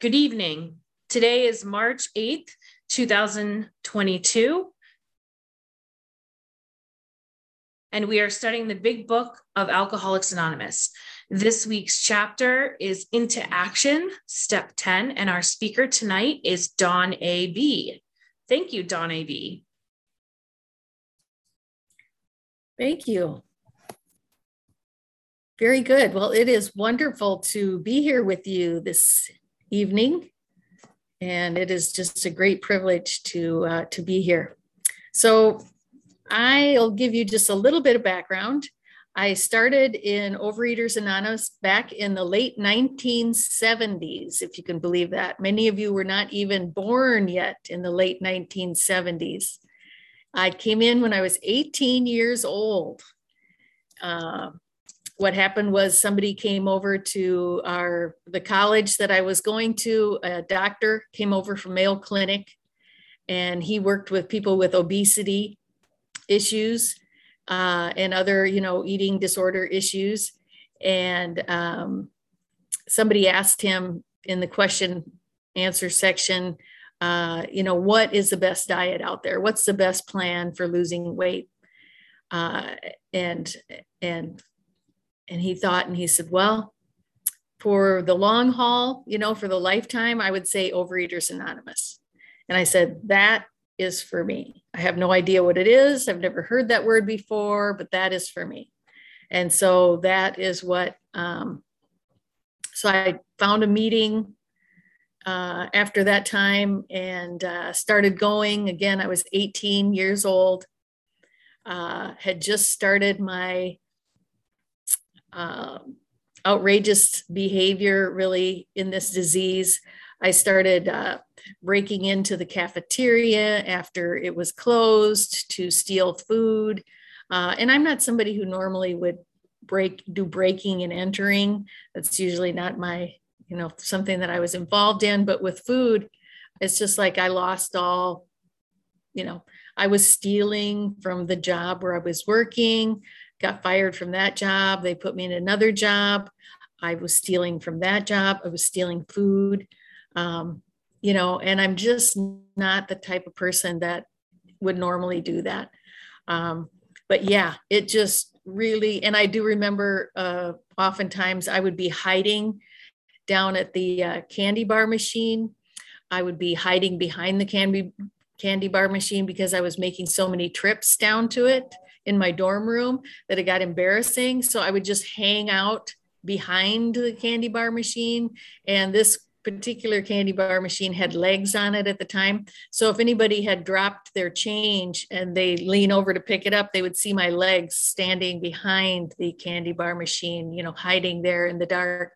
Good evening. Today is March 8th, 2022. And we are studying the big book of Alcoholics Anonymous. This week's chapter is Into Action, Step 10. And our speaker tonight is Dawn A.B. Thank you, Dawn A.B. Thank you. Very good. Well, it is wonderful to be here with you this evening. And it is just a great privilege to, uh, to be here. So I'll give you just a little bit of background. I started in Overeaters Anonymous back in the late 1970s, if you can believe that. Many of you were not even born yet in the late 1970s. I came in when I was 18 years old. Uh, what happened was somebody came over to our the college that I was going to. A doctor came over from Mayo Clinic, and he worked with people with obesity issues uh, and other, you know, eating disorder issues. And um, somebody asked him in the question answer section, uh, you know, what is the best diet out there? What's the best plan for losing weight? Uh, and and and he thought and he said well for the long haul you know for the lifetime i would say overeaters anonymous. And i said that is for me. I have no idea what it is. I've never heard that word before but that is for me. And so that is what um, so i found a meeting uh, after that time and uh, started going. Again i was 18 years old uh, had just started my uh, outrageous behavior really in this disease. I started uh, breaking into the cafeteria after it was closed to steal food. Uh, and I'm not somebody who normally would break do breaking and entering. That's usually not my, you know, something that I was involved in. But with food, it's just like I lost all, you know, I was stealing from the job where I was working got fired from that job. They put me in another job. I was stealing from that job. I was stealing food, um, you know, and I'm just not the type of person that would normally do that. Um, but yeah, it just really, and I do remember uh, oftentimes I would be hiding down at the uh, candy bar machine. I would be hiding behind the candy candy bar machine because I was making so many trips down to it in my dorm room that it got embarrassing. So I would just hang out behind the candy bar machine. And this particular candy bar machine had legs on it at the time. So if anybody had dropped their change and they lean over to pick it up, they would see my legs standing behind the candy bar machine, you know, hiding there in the dark.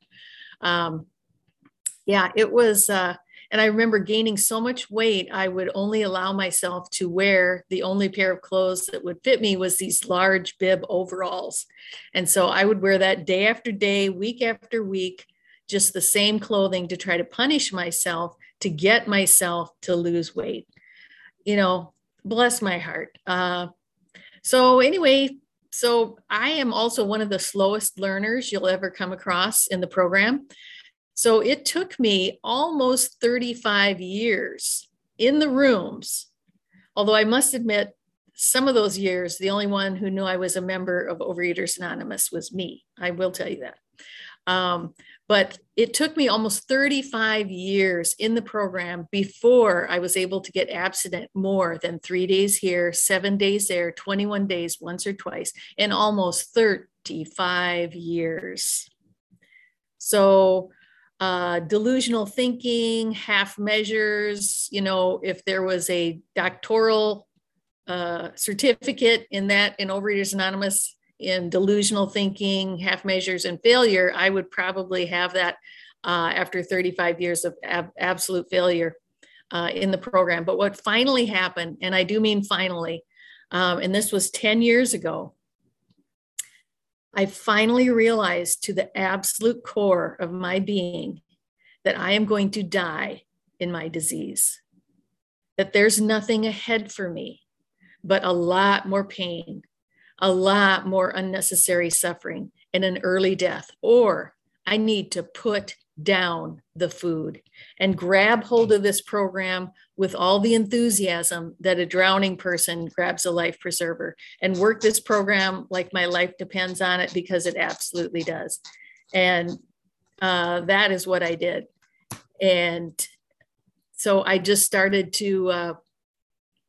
Um, yeah, it was, uh, and I remember gaining so much weight, I would only allow myself to wear the only pair of clothes that would fit me was these large bib overalls. And so I would wear that day after day, week after week, just the same clothing to try to punish myself to get myself to lose weight. You know, bless my heart. Uh, so, anyway, so I am also one of the slowest learners you'll ever come across in the program. So it took me almost 35 years in the rooms, although I must admit, some of those years, the only one who knew I was a member of Overeaters Anonymous was me. I will tell you that. Um, but it took me almost 35 years in the program before I was able to get abstinent more than three days here, seven days there, 21 days once or twice, in almost 35 years. So uh, delusional thinking, half measures. You know, if there was a doctoral uh, certificate in that in Overeaters Anonymous in delusional thinking, half measures, and failure, I would probably have that uh, after 35 years of ab- absolute failure uh, in the program. But what finally happened, and I do mean finally, um, and this was 10 years ago, I finally realized to the absolute core of my being that I am going to die in my disease, that there's nothing ahead for me but a lot more pain, a lot more unnecessary suffering, and an early death, or I need to put down the food and grab hold of this program with all the enthusiasm that a drowning person grabs a life preserver and work this program like my life depends on it because it absolutely does. And uh, that is what I did. And so I just started to uh,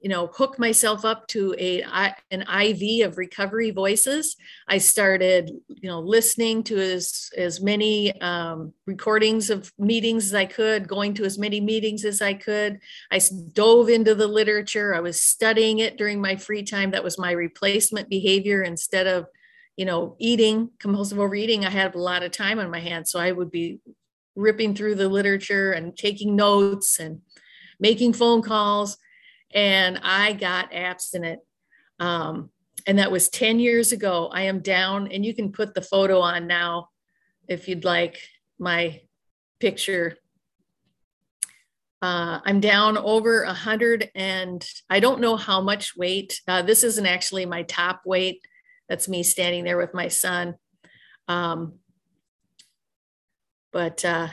you know hook myself up to a an iv of recovery voices. I started you know listening to as as many um, recordings of meetings as i could going to as many meetings as i could. I dove into the literature. I was studying it during my free time. That was my replacement behavior. Instead of you know eating compulsive overeating i had a lot of time on my hands. So i would be ripping through the literature and taking notes and making phone calls and I got abstinent. Um, and that was 10 years ago. I am down, and you can put the photo on now if you'd like my picture. Uh, I'm down over a hundred and I don't know how much weight. Uh, this isn't actually my top weight. That's me standing there with my son. Um, but uh,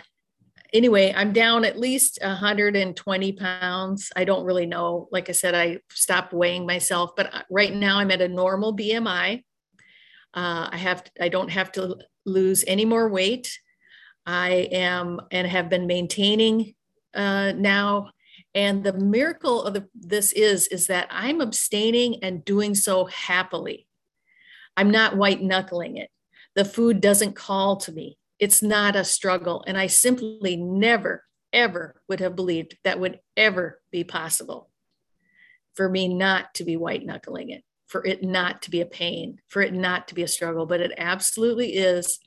anyway, I'm down at least 120 pounds. I don't really know. Like I said, I stopped weighing myself, but uh, right now I'm at a normal BMI. Uh, I have I don't have to lose any more weight. I am and have been maintaining uh, now. And the miracle of the, this is is that I'm abstaining and doing so happily. I'm not white knuckling it. The food doesn't call to me it's not a struggle. And I simply never, ever would have believed that would ever be possible for me not to be white knuckling it, for it not to be a pain, for it not to be a struggle. But it absolutely is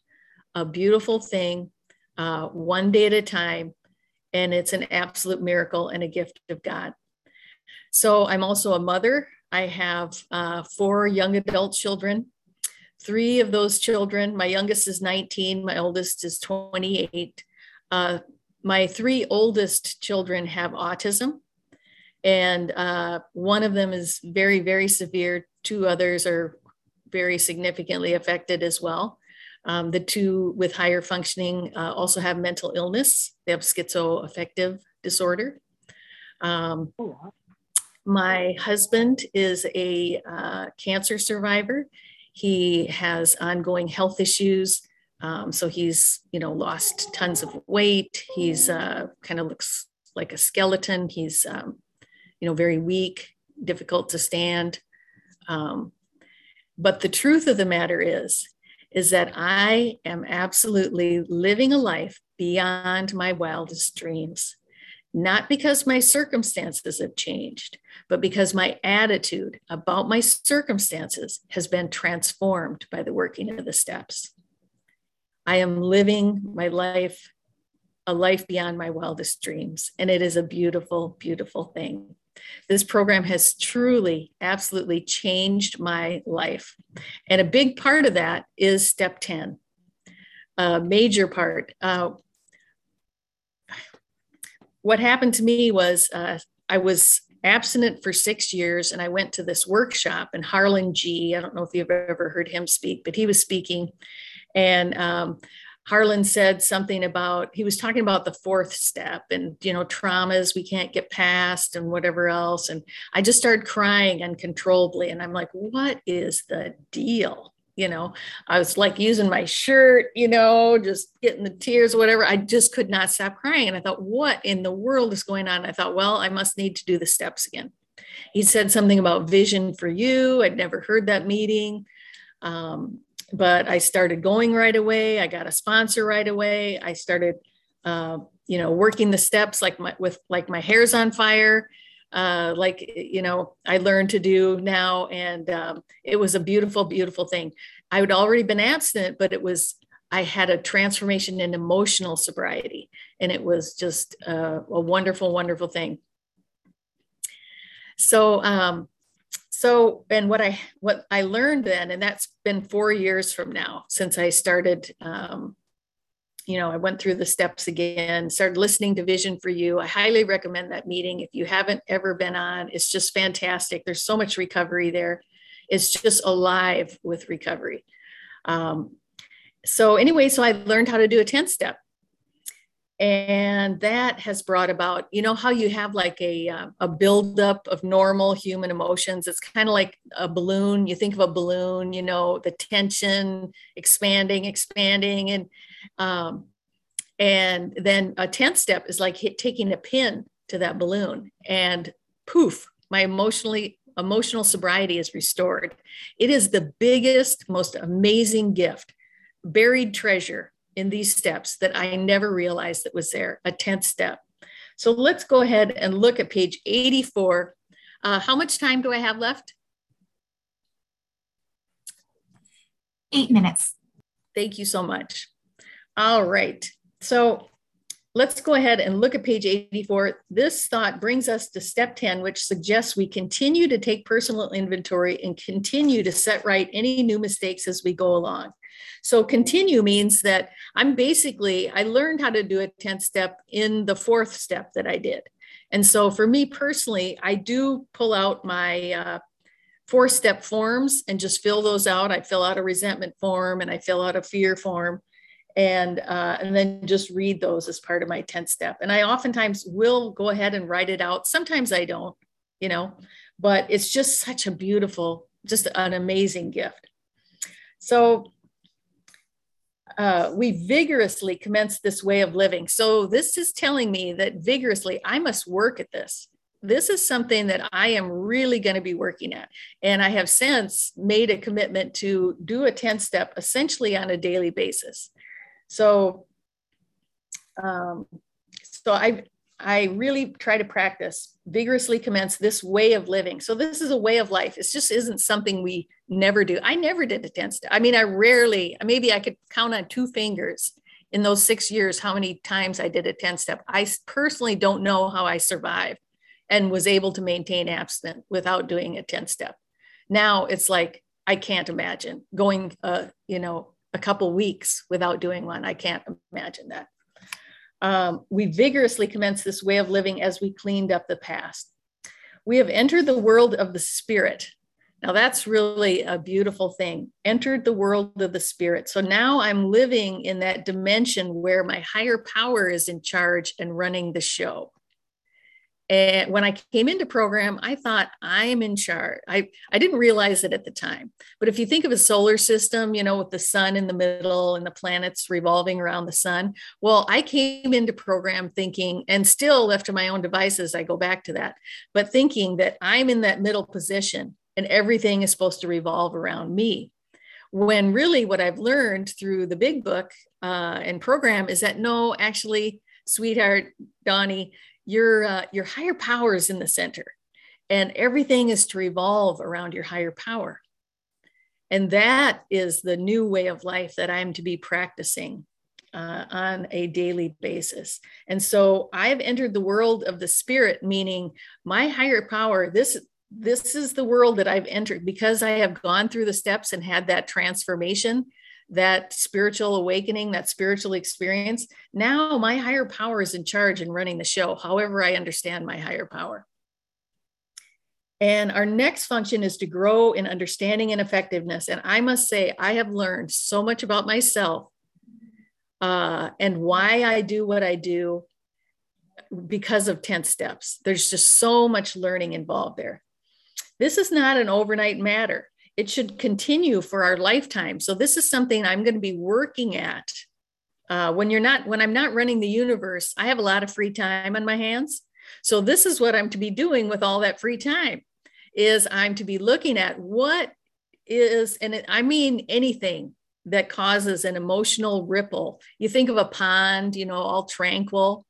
a beautiful thing, uh, one day at a time. And it's an absolute miracle and a gift of God. So I'm also a mother. I have uh, four young adult children three of those children, my youngest is 19, my oldest is 28. Uh, my three oldest children have autism, and uh, one of them is very, very severe. Two others are very significantly affected as well. Um, the two with higher functioning uh, also have mental illness. They have schizoaffective disorder. Um, my husband is a uh, cancer survivor. He has ongoing health issues. Um, so he's, you know, lost tons of weight. He's uh, kind of looks like a skeleton. He's, um, you know, very weak, difficult to stand. Um, but the truth of the matter is, is that I am absolutely living a life beyond my wildest dreams not because my circumstances have changed, but because my attitude about my circumstances has been transformed by the working of the steps. I am living my life, a life beyond my wildest dreams, and it is a beautiful, beautiful thing. This program has truly, absolutely changed my life. And a big part of that is step 10. A major part. Uh, what happened to me was uh, I was abstinent for six years and I went to this workshop and Harlan G. I don't know if you've ever heard him speak, but he was speaking. And um, Harlan said something about, he was talking about the fourth step and, you know, traumas we can't get past and whatever else. And I just started crying uncontrollably. And I'm like, what is the deal? You know i was like using my shirt you know just getting the tears whatever. I just could not stop crying and i thought what in the world is going on? I thought well i must need to do the steps again. He said something about vision for you. I'd never heard that meeting. Um, but i started going right away. I got a sponsor right away. I started uh, you know working the steps like my with like my hair's on fire uh, like you know I learned to do now, and um, it was a beautiful, beautiful thing. I had already been abstinent, but it was I had a transformation in emotional sobriety, and it was just uh, a wonderful, wonderful thing. So, um, so, and what I what I learned then, and that's been four years from now since I started um, you know, I went through the steps again, started listening to Vision for You. I highly recommend that meeting. If you haven't ever been on, it's just fantastic. There's so much recovery there. It's just alive with recovery. Um, so, anyway, so I learned how to do a 10 step. and that has brought about you know how you have like a uh, a buildup of normal human emotions it's kind of like a balloon you think of a balloon you know the tension expanding expanding and um, and then a 10th step is like hit, taking a pin to that balloon and poof my emotionally emotional sobriety is restored it is the biggest most amazing gift buried treasure in these steps that I never realized that was there, a 10th step. So let's go ahead and look at page 84. Uh, how much time do I have left? Eight minutes. Thank you so much. All right. So let's go ahead and look at page 84. This thought brings us to step 10, which suggests we continue to take personal inventory and continue to set right any new mistakes as we go along. So continue means that I'm basically, I learned how to do a 10th step in the fourth step that I did. And so for me personally, I do pull out my uh, four step forms and just fill those out. I fill out a resentment form and I fill out a fear form and uh, and then just read those as part of my 10th step. And I oftentimes will go ahead and write it out. Sometimes I don't, you know, but it's just such a beautiful, just an amazing gift. So uh, we vigorously commence this way of living. So this is telling me that vigorously, I must work at this. This is something that I am really going to be working at. And I have since made a commitment to do a 10 step essentially on a daily basis. So, um, so I, I really try to practice, vigorously commence this way of living. So this is a way of life. It just isn't something we never do. I never did a 10 step. I mean, I rarely, maybe I could count on two fingers in those six years how many times I did a 10 step. I personally don't know how I survived and was able to maintain abstinence without doing a 10 step. Now it's like, I can't imagine going, uh, you know, a couple weeks without doing one. I can't imagine that. Um, we vigorously commenced this way of living as we cleaned up the past. We have entered the world of the spirit. Now, that's really a beautiful thing. Entered the world of the spirit. So now I'm living in that dimension where my higher power is in charge and running the show. And when I came into program, I thought I'm in charge. I, I didn't realize it at the time. But if you think of a solar system, you know, with the sun in the middle and the planets revolving around the sun, well, I came into program thinking, and still left to my own devices, I go back to that, but thinking that I'm in that middle position and everything is supposed to revolve around me. When really what I've learned through the big book uh, and program is that no, actually, sweetheart, Donnie, your uh, your higher power is in the center and everything is to revolve around your higher power. And that is the new way of life that i'm to be practicing uh, on a daily basis. And so i've entered the world of the spirit meaning my higher power this this is the world that i've entered because i have gone through the steps and had that transformation that spiritual awakening, that spiritual experience. Now my higher power is in charge and running the show, however, I understand my higher power. And our next function is to grow in understanding and effectiveness. And I must say, I have learned so much about myself uh, and why I do what I do because of 10 steps. There's just so much learning involved there. This is not an overnight matter it should continue for our lifetime. So this is something I'm going to be working at. Uh, when you're not, when I'm not running the universe, I have a lot of free time on my hands. So this is what I'm to be doing with all that free time is I'm to be looking at what is, and I mean anything that causes an emotional ripple. You think of a pond, you know, all tranquil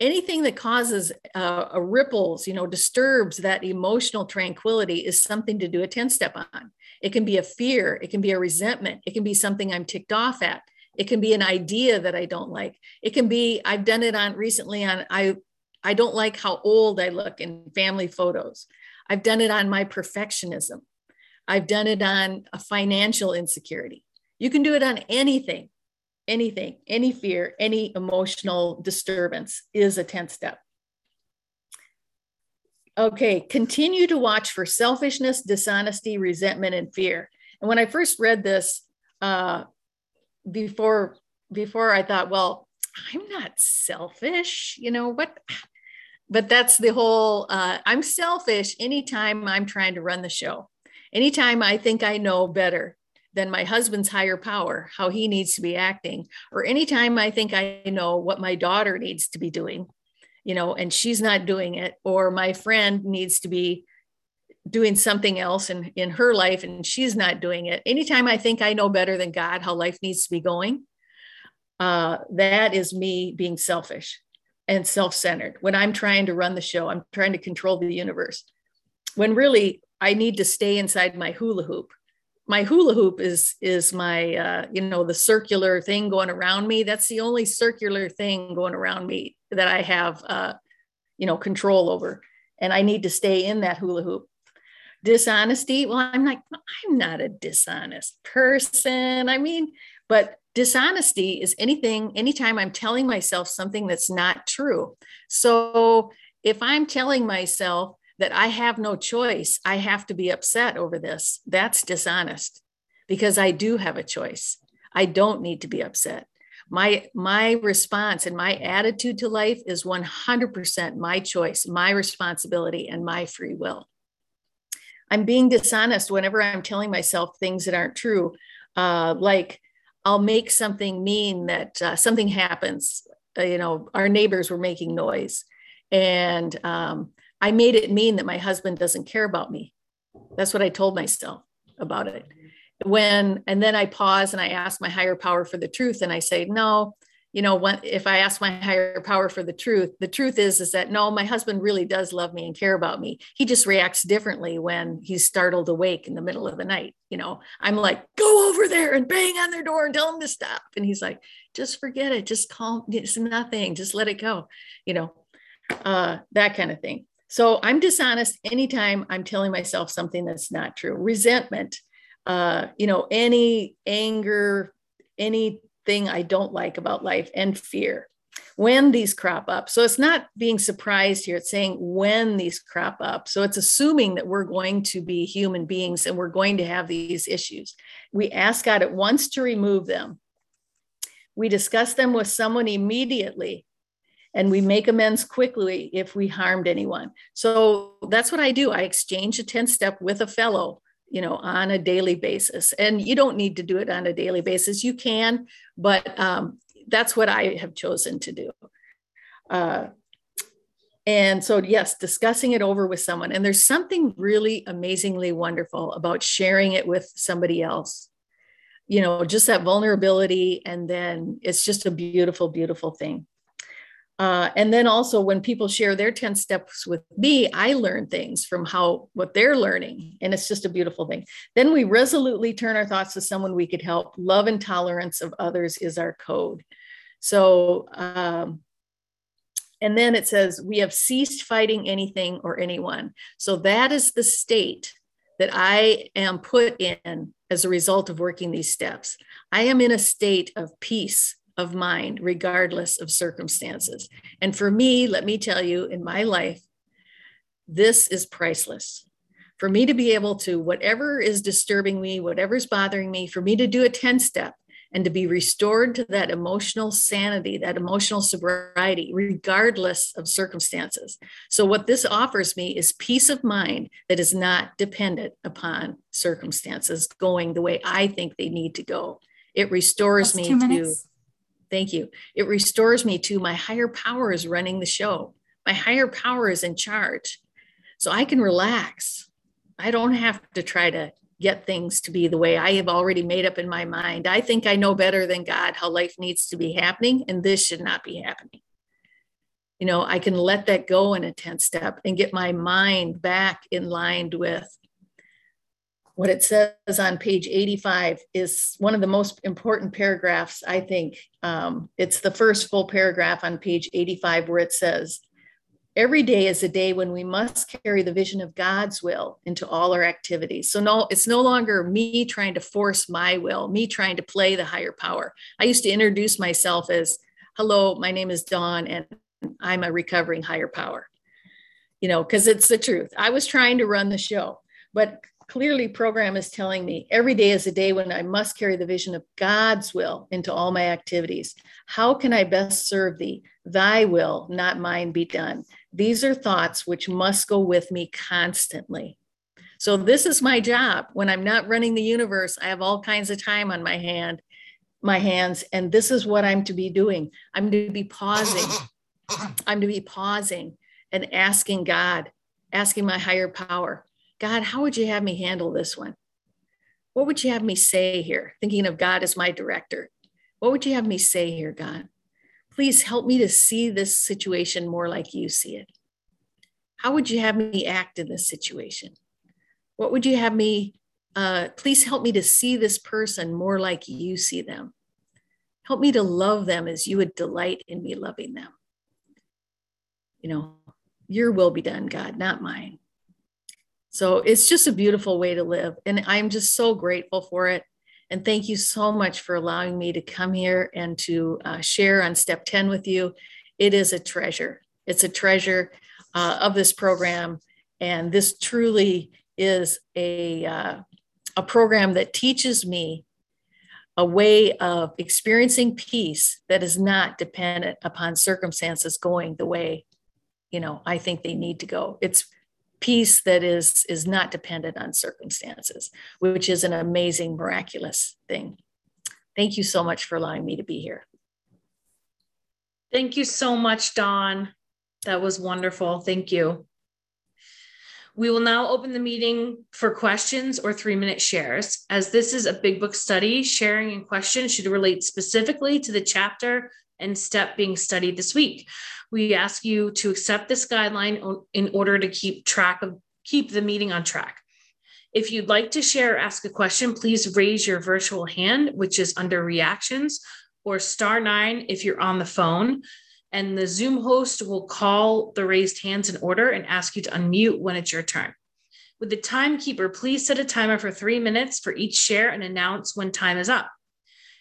anything that causes uh, a ripples, you know, disturbs that emotional tranquility is something to do a 10 step on. It can be a fear, it can be a resentment, it can be something I'm ticked off at. It can be an idea that I don't like. It can be I've done it on recently on I I don't like how old I look in family photos. I've done it on my perfectionism. I've done it on a financial insecurity. You can do it on anything anything, any fear, any emotional disturbance is a 10th step. Okay, continue to watch for selfishness, dishonesty, resentment, and fear. And when I first read this, uh, before before I thought, well, I'm not selfish. You know what? But that's the whole uh, I'm selfish anytime I'm trying to run the show. Anytime I think I know better than my husband's higher power, how he needs to be acting, or anytime I think I know what my daughter needs to be doing, you know, and she's not doing it, or my friend needs to be doing something else in, in her life and she's not doing it. Anytime I think I know better than God how life needs to be going, uh, that is me being selfish and self centered. When I'm trying to run the show, I'm trying to control the universe. When really I need to stay inside my hula hoop. My hula hoop is is my uh, you know the circular thing going around me. That's the only circular thing going around me that I have uh, you know control over, and I need to stay in that hula hoop. Dishonesty well i'm like i'm not a dishonest person. I mean but dishonesty is anything anytime i'm telling myself something that's not true. So if i'm telling myself that i have no choice. I have to be upset over this. That's dishonest because i do have a choice. I don't need to be upset. My my response and my attitude to life is 100% my choice my responsibility and my free will. I'm being dishonest whenever I'm telling myself things that aren't true. Uh, like I'll make something mean that uh, something happens. Uh, you know, our neighbors were making noise, and um, I made it mean that my husband doesn't care about me. That's what I told myself about it. When and then I pause and I ask my higher power for the truth, and I say, no, you know when, if i ask my higher power for the truth the truth is is that no my husband really does love me and care about me. He just reacts differently when he's startled awake in the middle of the night you know. I'm like go over there and bang on their door and tell him to stop. And he's like just forget it. Just calm it's nothing. Just let it go you know uh, that kind of thing so i'm dishonest anytime i'm telling myself something that's not true resentment uh, you know any anger anything I don't like about life and fear when these crop up. So it's not being surprised here, it's saying when these crop up. So it's assuming that we're going to be human beings and we're going to have these issues. We ask God at once to remove them. We discuss them with someone immediately and we make amends quickly if we harmed anyone. So that's what I do. I exchange a 10 step with a fellow you know on a daily basis. And you don't need to do it on a daily basis. You can but um, that's what i have chosen to do. Uh, and so yes discussing it over with someone. And there's something really amazingly wonderful about sharing it with somebody else. You know just that vulnerability and then it's just a beautiful beautiful thing uh, and then also when people share their 10 steps with me, I learn things from how what they're learning. And it's just a beautiful thing. Then we resolutely turn our thoughts to someone we could help. Love and tolerance of others is our code. So, um, and then it says, we have ceased fighting anything or anyone. So that is the state that I am put in as a result of working these steps. I am in a state of peace of mind, regardless of circumstances. And for me, let me tell you, in my life, this is priceless. For me to be able to, whatever is disturbing me, whatever's bothering me, for me to do a 10 step and to be restored to that emotional sanity, that emotional sobriety, regardless of circumstances. So, what this offers me is peace of mind that is not dependent upon circumstances going the way I think they need to go. It restores That's me to Thank you. It restores me to my higher power is running the show. My higher power is in charge. So I can relax. I don't have to try to get things to be the way I have already made up in my mind. I think I know better than God how life needs to be happening, and this should not be happening. You know, I can let that go in a 10 step and get my mind back in line with what it says on page 85 is one of the most important paragraphs, I think. Um, it's the first full paragraph on page 85 where it says, Every day is a day when we must carry the vision of God's will into all our activities. So, no, it's no longer me trying to force my will, me trying to play the higher power. I used to introduce myself as, Hello, my name is Dawn, and I'm a recovering higher power. You know, because it's the truth. I was trying to run the show, but clearly program is telling me every day is a day when I must carry the vision of God's will into all my activities. How can I best serve thee? Thy will, not mine, be done. These are thoughts which must go with me constantly. So, this is my job. When I'm not running the universe, I have all kinds of time on my hand, my hands, and this is what I'm to be doing. I'm to be pausing. I'm to be pausing and asking God, asking my higher power, God, how would you have me handle this one? What would you have me say here? Thinking of God as my director. What would you have me say here, God? Please help me to see this situation more like you see it. How would you have me act in this situation? What would you have me, uh, please help me to see this person more like you see them. Help me to love them as you would delight in me loving them. You know, your will be done, God, not mine. So it's just a beautiful way to live. And I'm just so grateful for it. And thank you so much for allowing me to come here and to uh, share on step 10 with you. It is a treasure. It's a treasure uh, of this program. And this truly is a, uh, a program that teaches me a way of experiencing peace that is not dependent upon circumstances going the way you know i think they need to go it's peace that is is not dependent on circumstances which is an amazing miraculous thing. Thank you so much for allowing me to be here. Thank you so much dawn. That was wonderful. Thank you. We will now open the meeting for questions or three minute shares. As this is a big book study, sharing and questions should relate specifically to the chapter and step being studied this week. We ask you to accept this guideline in order to keep track of keep the meeting on track. If you'd like to share or ask a question, please raise your virtual hand, which is under reactions, or star nine if you're on the phone. And the Zoom host will call the raised hands in order and ask you to unmute when it's your turn. With the timekeeper, please set a timer for three minutes for each share and announce when time is up.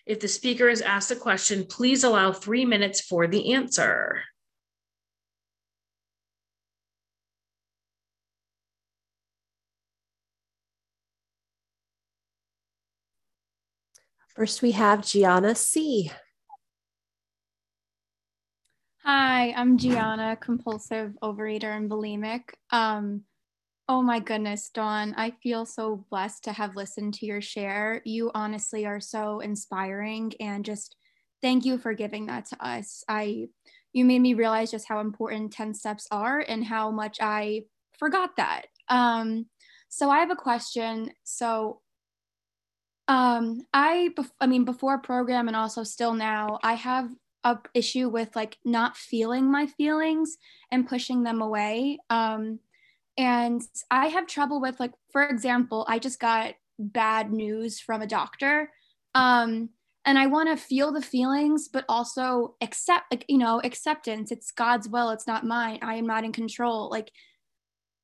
If the speaker is asked a question, please allow three minutes for the answer. First, we have Gianna C. Hi, I'm Gianna, compulsive overeater and bulimic. Um, oh my goodness, Dawn, I feel so blessed to have listened to your share. You honestly are so inspiring and just thank you for giving that to us. I you made me realize just how important 10 steps are and how much I forgot that. Um, so I have a question. So um, I, I mean, before program and also still now, I have a issue with like not feeling my feelings and pushing them away. Um, and I have trouble with like, for example, I just got bad news from a doctor. Um, and I want to feel the feelings, but also accept, like, you know, acceptance. It's God's will, it's not mine. I am not in control. Like,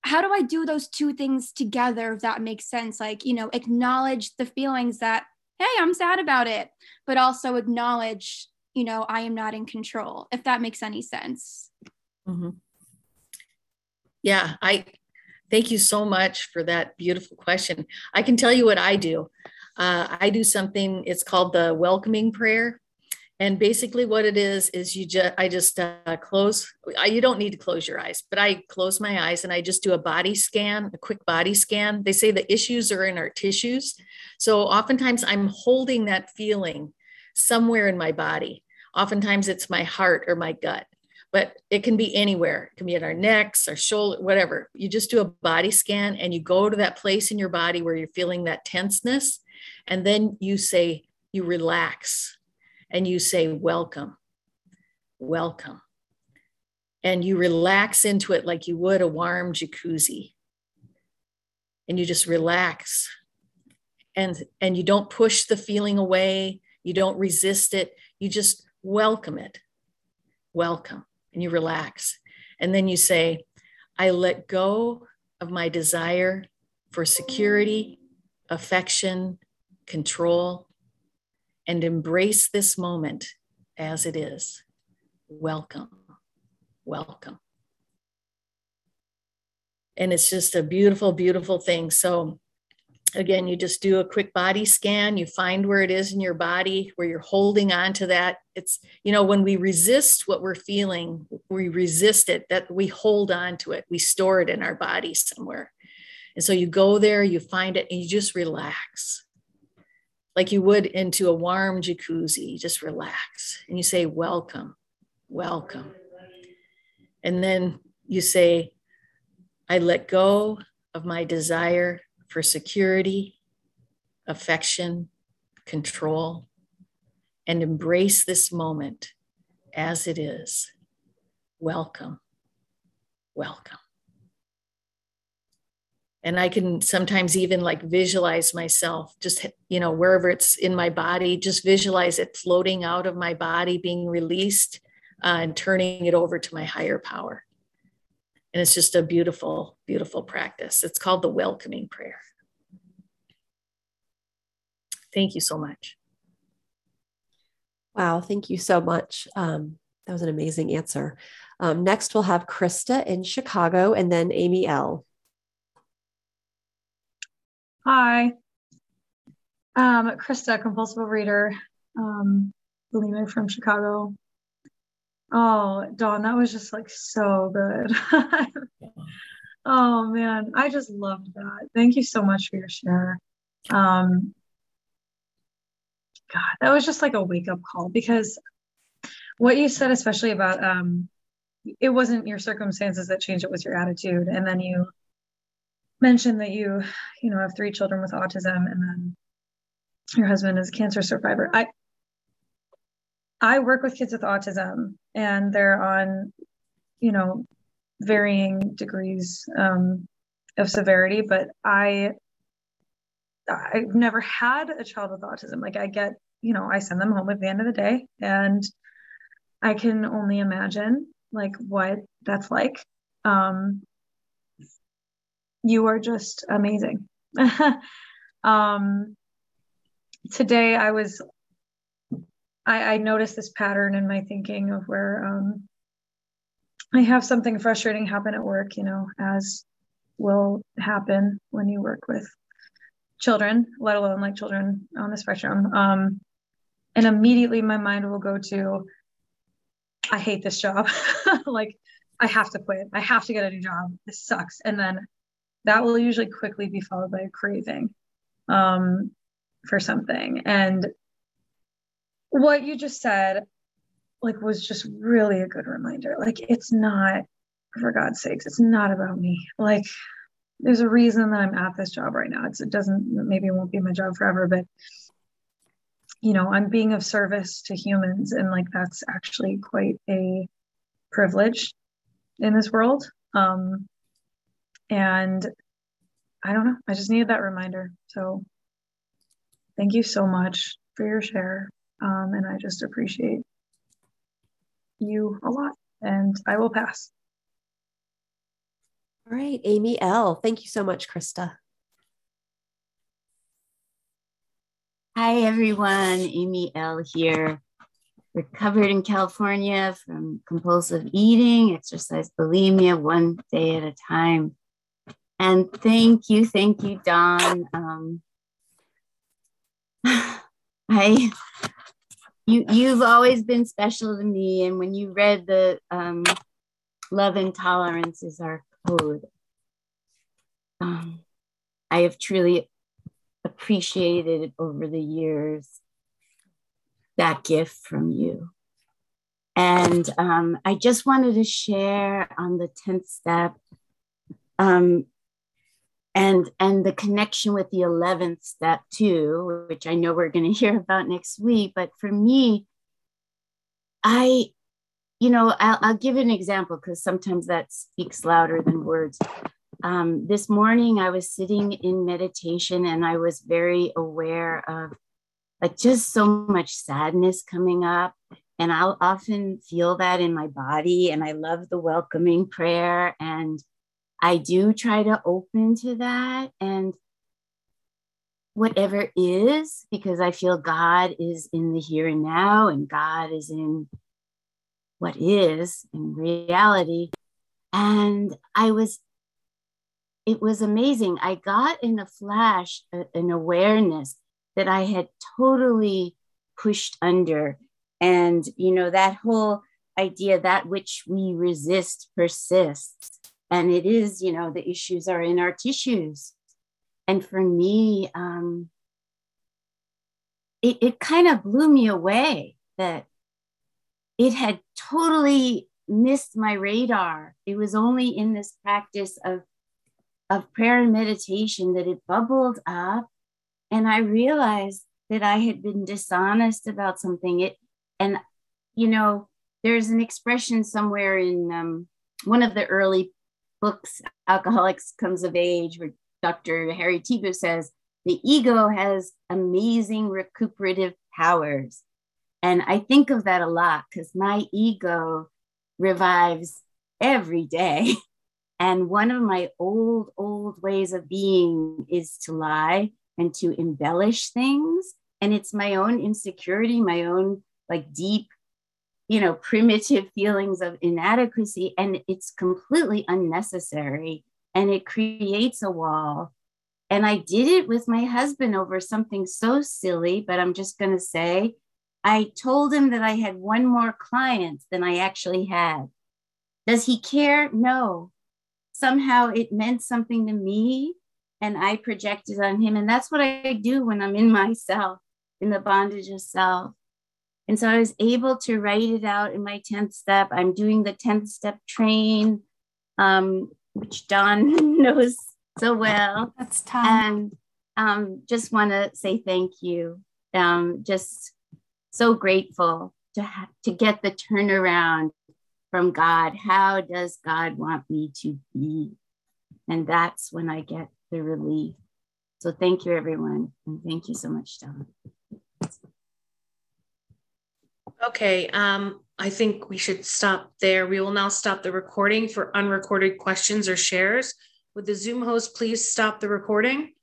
how do I do those two things together, if that makes sense? Like, you know, acknowledge the feelings that, hey, I'm sad about it, but also acknowledge, you know, I am not in control, if that makes any sense. Mm-hmm. Yeah, I thank you so much for that beautiful question. I can tell you what I do. Uh, I do something, it's called the welcoming prayer. And basically, what it is is you just I just uh, close. I, you don't need to close your eyes, but I close my eyes and I just do a body scan, a quick body scan. They say the issues are in our tissues, so oftentimes I'm holding that feeling somewhere in my body. Oftentimes it's my heart or my gut, but it can be anywhere. It can be in our necks, our shoulder, whatever. You just do a body scan and you go to that place in your body where you're feeling that tenseness, and then you say you relax and you say, Welcome, welcome. And you relax into it like you would a warm jacuzzi. And you just relax. And, and you don't push the feeling away, you don't resist it, you just welcome it. Welcome. And you relax. And then you say, I let go of my desire for security, affection, control, and embrace this moment as it is. Welcome, welcome. And it's just a beautiful, beautiful thing. So again, you just do a quick body scan, you find where it is in your body, where you're holding on to that. It's, you know, when we resist what we're feeling, we resist it, that we hold on to it, we store it in our body somewhere. And so you go there, you find it, and you just relax. Like you would into a warm jacuzzi, you just relax and you say, Welcome, welcome. And then you say, I let go of my desire for security, affection, control, and embrace this moment as it is. Welcome. Welcome. And I can sometimes even like visualize myself, just, you know, wherever it's in my body, just visualize it floating out of my body, being released uh, and turning it over to my higher power. And it's just a beautiful, beautiful practice. It's called the welcoming prayer. Thank you so much. Wow, thank you so much. Um, that was an amazing answer. Um, next, we'll have Krista in Chicago and then Amy L. Hi. Um, Krista, compulsive reader, um, from Chicago. Oh, Dawn, that was just like so good. oh man, I just loved that. Thank you so much for your share. Um, God, that was just like a wake up call because what you said, especially about um, it wasn't your circumstances that changed, it was your attitude. And then you mentioned that you, you know, have three children with autism and then your husband is a cancer survivor. I I work with kids with autism and they're on, you know, varying degrees um, of severity, but I I've never had a child with autism. Like I get, you know, I send them home at the end of the day and I can only imagine like what that's like. Um, you are just amazing. um, today I was I, I noticed this pattern in my thinking of where um, I have something frustrating happen at work, you know, as will happen when you work with children, let alone like children on the spectrum. Um, and immediately my mind will go to, I hate this job. like, I have to quit. I have to get a new job. This sucks. And then that will usually quickly be followed by a craving um, for something. And what you just said like was just really a good reminder. Like it's not for god's sakes it's not about me. Like there's a reason that i'm at this job right now. It's, it doesn't maybe it won't be my job forever but you know i'm being of service to humans and like that's actually quite a privilege in this world. Um and i don't know i just needed that reminder so thank you so much for your share um, and I just appreciate you a lot. And I will pass. All right, Amy L. Thank you so much, Krista. Hi, everyone. Amy L. here. Recovered in California from compulsive eating, exercise bulimia, one day at a time. And thank you, thank you, Dawn. Um, I you you've always been special to me and when you read the um, love and tolerance is our code um, i have truly appreciated over the years that gift from you and um, i just wanted to share on the 10th step um, and and the connection with the 11th step too which i know we're going to hear about next week but for me i you know i'll, I'll give an example because sometimes that speaks louder than words. Um, this morning i was sitting in meditation and i was very aware of like just so much sadness coming up. And i'll often feel that in my body and i love the welcoming prayer and I do try to open to that and whatever is, because I feel God is in the here and now and God is in what is in reality. And I was it was amazing. I got in a flash an awareness that I had totally pushed under. And, you know, that whole idea that which we resist persists. And it is, you know, the issues are in our tissues. And for me, um, it, it kind of blew me away that it had totally missed my radar. It was only in this practice of, of prayer and meditation that it bubbled up. And I realized that I had been dishonest about something. It and you know, there's an expression somewhere in um, one of the early books, Alcoholics Comes of Age, where Dr. Harry Tiebout says, the ego has amazing recuperative powers. And I think of that a lot because my ego revives every day. And one of my old, old ways of being is to lie and to embellish things. And it's my own insecurity, my own like deep, you know, primitive feelings of inadequacy. And it's completely unnecessary. And it creates a wall. And I did it with my husband over something so silly, but I'm just going to say I told him that I had one more client than I actually had. Does he care? No. Somehow it meant something to me and I projected on him. And that's what I do when I'm in myself, in the bondage of self. And so I was able to write it out in my 10th step. I'm doing the 10th step train, um, which Dawn knows so well. That's time. And um, just want to say thank you. Um, just so grateful to ha- to get the turnaround from God. How does God want me to be? And that's when I get the relief. So thank you, everyone, and thank you so much, Dawn. Okay, um, I think we should stop there. We will now stop the recording for unrecorded questions or shares. Would the Zoom host please stop the recording?